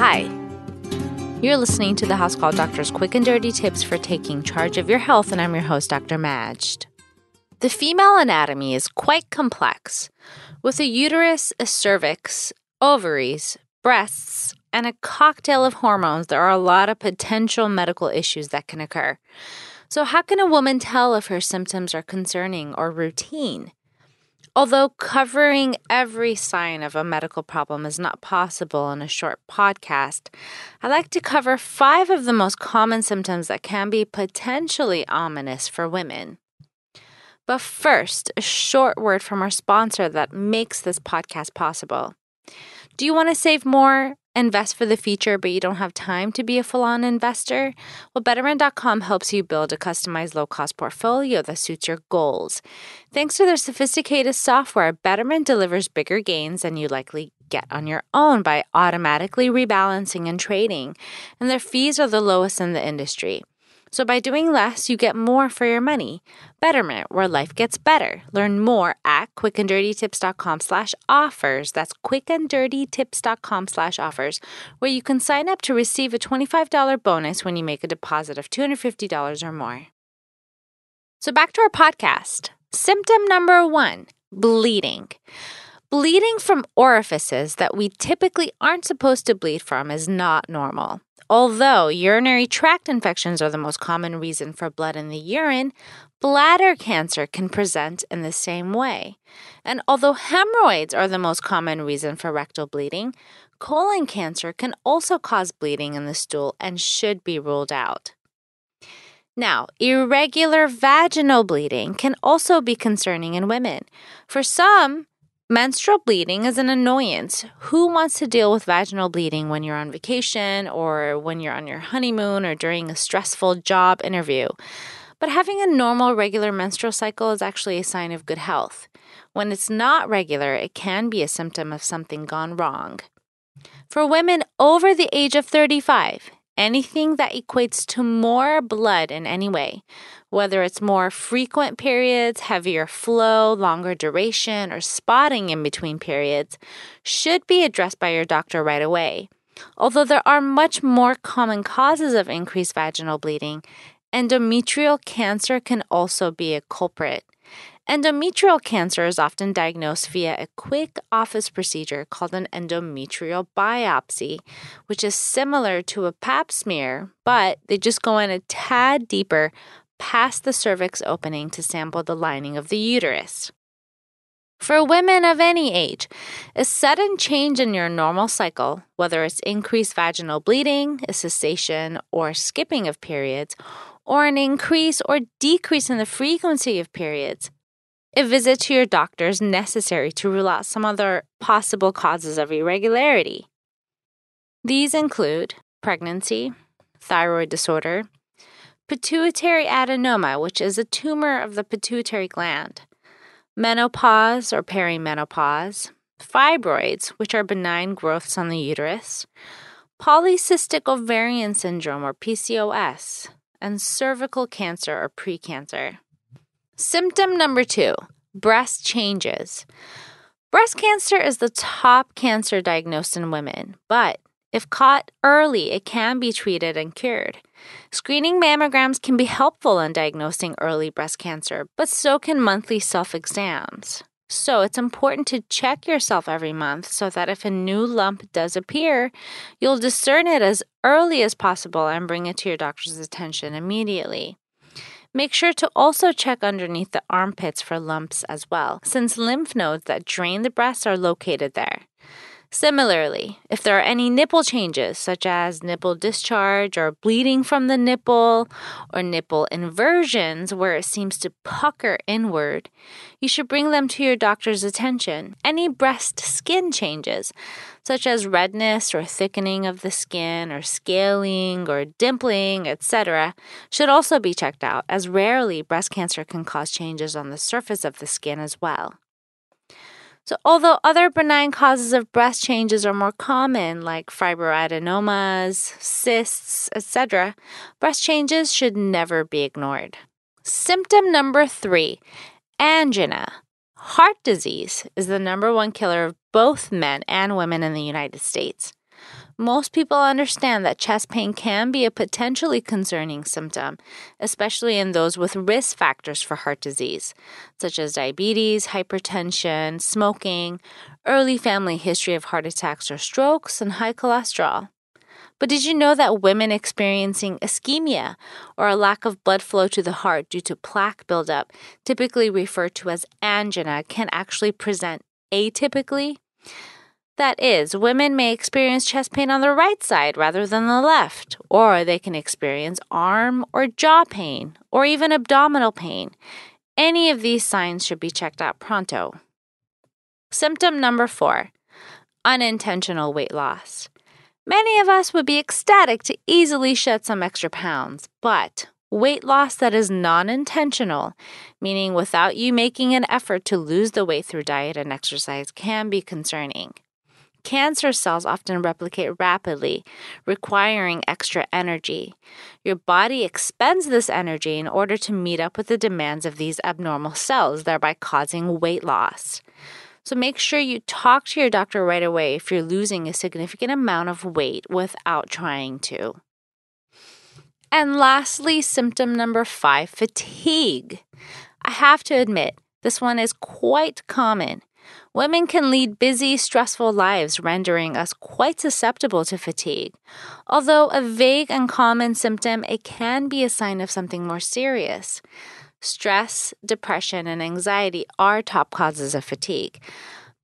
Hi. You're listening to the House Call Doctor's quick and dirty tips for taking charge of your health, and I'm your host, Dr. Majd. The female anatomy is quite complex, with a uterus, a cervix, ovaries, breasts, and a cocktail of hormones. There are a lot of potential medical issues that can occur. So, how can a woman tell if her symptoms are concerning or routine? Although covering every sign of a medical problem is not possible in a short podcast, I'd like to cover five of the most common symptoms that can be potentially ominous for women. But first, a short word from our sponsor that makes this podcast possible. Do you want to save more? Invest for the future, but you don't have time to be a full on investor? Well, Betterment.com helps you build a customized low cost portfolio that suits your goals. Thanks to their sophisticated software, Betterment delivers bigger gains than you likely get on your own by automatically rebalancing and trading, and their fees are the lowest in the industry. So by doing less, you get more for your money. Betterment, where life gets better. Learn more at quickanddirtytips.com slash offers. That's quickanddirtytips.com slash offers, where you can sign up to receive a $25 bonus when you make a deposit of $250 or more. So back to our podcast. Symptom number one, bleeding. Bleeding from orifices that we typically aren't supposed to bleed from is not normal. Although urinary tract infections are the most common reason for blood in the urine, bladder cancer can present in the same way. And although hemorrhoids are the most common reason for rectal bleeding, colon cancer can also cause bleeding in the stool and should be ruled out. Now, irregular vaginal bleeding can also be concerning in women. For some, Menstrual bleeding is an annoyance. Who wants to deal with vaginal bleeding when you're on vacation or when you're on your honeymoon or during a stressful job interview? But having a normal, regular menstrual cycle is actually a sign of good health. When it's not regular, it can be a symptom of something gone wrong. For women over the age of 35, anything that equates to more blood in any way, whether it's more frequent periods, heavier flow, longer duration, or spotting in between periods, should be addressed by your doctor right away. Although there are much more common causes of increased vaginal bleeding, endometrial cancer can also be a culprit. Endometrial cancer is often diagnosed via a quick office procedure called an endometrial biopsy, which is similar to a pap smear, but they just go in a tad deeper past the cervix opening to sample the lining of the uterus. For women of any age, a sudden change in your normal cycle, whether it's increased vaginal bleeding, a cessation or skipping of periods, or an increase or decrease in the frequency of periods, a visit to your doctor is necessary to rule out some other possible causes of irregularity. These include pregnancy, thyroid disorder, pituitary adenoma, which is a tumor of the pituitary gland, menopause or perimenopause, fibroids, which are benign growths on the uterus, polycystic ovarian syndrome or PCOS, and cervical cancer or precancer. Symptom number two breast changes. Breast cancer is the top cancer diagnosed in women, but if caught early, it can be treated and cured. Screening mammograms can be helpful in diagnosing early breast cancer, but so can monthly self exams. So it's important to check yourself every month so that if a new lump does appear, you'll discern it as early as possible and bring it to your doctor's attention immediately. Make sure to also check underneath the armpits for lumps as well, since lymph nodes that drain the breast are located there. Similarly, if there are any nipple changes, such as nipple discharge or bleeding from the nipple, or nipple inversions where it seems to pucker inward, you should bring them to your doctor's attention. Any breast skin changes, such as redness or thickening of the skin, or scaling or dimpling, etc., should also be checked out, as rarely breast cancer can cause changes on the surface of the skin as well. So, although other benign causes of breast changes are more common, like fibroadenomas, cysts, etc., breast changes should never be ignored. Symptom number three angina. Heart disease is the number one killer of both men and women in the United States. Most people understand that chest pain can be a potentially concerning symptom, especially in those with risk factors for heart disease, such as diabetes, hypertension, smoking, early family history of heart attacks or strokes, and high cholesterol. But did you know that women experiencing ischemia or a lack of blood flow to the heart due to plaque buildup, typically referred to as angina, can actually present atypically? That is, women may experience chest pain on the right side rather than the left, or they can experience arm or jaw pain, or even abdominal pain. Any of these signs should be checked out pronto. Symptom number four unintentional weight loss. Many of us would be ecstatic to easily shed some extra pounds, but weight loss that is non intentional, meaning without you making an effort to lose the weight through diet and exercise, can be concerning. Cancer cells often replicate rapidly, requiring extra energy. Your body expends this energy in order to meet up with the demands of these abnormal cells, thereby causing weight loss. So make sure you talk to your doctor right away if you're losing a significant amount of weight without trying to. And lastly, symptom number five fatigue. I have to admit, this one is quite common. Women can lead busy, stressful lives, rendering us quite susceptible to fatigue. Although a vague and common symptom, it can be a sign of something more serious. Stress, depression, and anxiety are top causes of fatigue.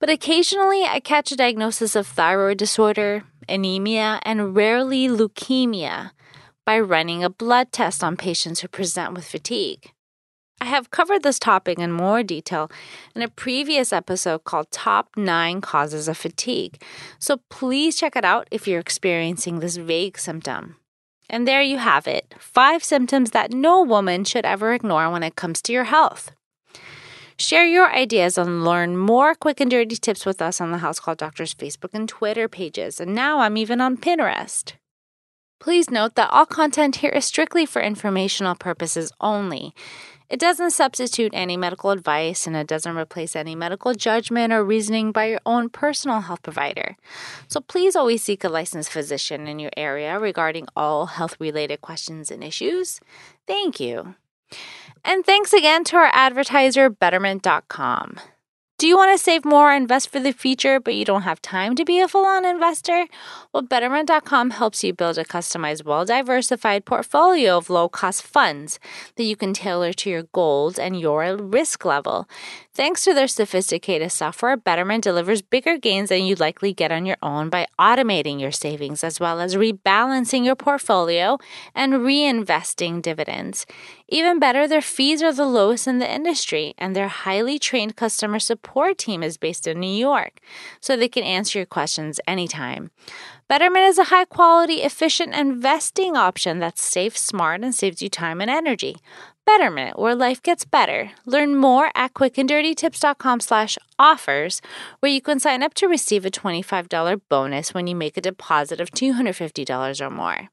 But occasionally, I catch a diagnosis of thyroid disorder, anemia, and rarely leukemia by running a blood test on patients who present with fatigue. I have covered this topic in more detail in a previous episode called Top 9 Causes of Fatigue, so please check it out if you're experiencing this vague symptom. And there you have it five symptoms that no woman should ever ignore when it comes to your health. Share your ideas and learn more quick and dirty tips with us on the House Call Doctors Facebook and Twitter pages. And now I'm even on Pinterest. Please note that all content here is strictly for informational purposes only. It doesn't substitute any medical advice and it doesn't replace any medical judgment or reasoning by your own personal health provider. So please always seek a licensed physician in your area regarding all health related questions and issues. Thank you. And thanks again to our advertiser, Betterment.com. Do you want to save more, invest for the future, but you don't have time to be a full on investor? Well, Betterment.com helps you build a customized, well diversified portfolio of low cost funds that you can tailor to your goals and your risk level. Thanks to their sophisticated software, Betterment delivers bigger gains than you'd likely get on your own by automating your savings as well as rebalancing your portfolio and reinvesting dividends. Even better, their fees are the lowest in the industry, and their highly trained customer support team is based in New York, so they can answer your questions anytime. Betterment is a high quality, efficient investing option that's safe, smart, and saves you time and energy. Betterment, where life gets better. Learn more at quickanddirtytips.com slash offers, where you can sign up to receive a $25 bonus when you make a deposit of $250 or more.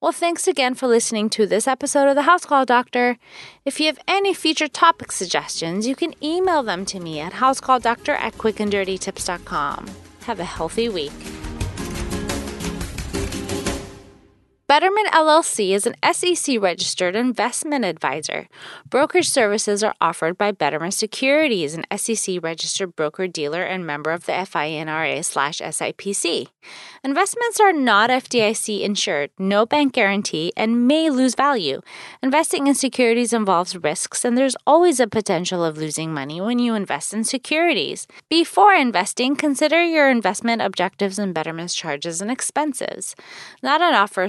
Well, thanks again for listening to this episode of the House Call Doctor. If you have any future topic suggestions, you can email them to me at housecalldoctor at quickanddirtytips.com. Have a healthy week. Betterment LLC is an SEC registered investment advisor. Brokerage services are offered by Betterment Securities, an SEC registered broker dealer and member of the FINRA slash SIPC. Investments are not FDIC insured, no bank guarantee, and may lose value. Investing in securities involves risks, and there's always a potential of losing money when you invest in securities. Before investing, consider your investment objectives and Betterment's charges and expenses. Not an offer,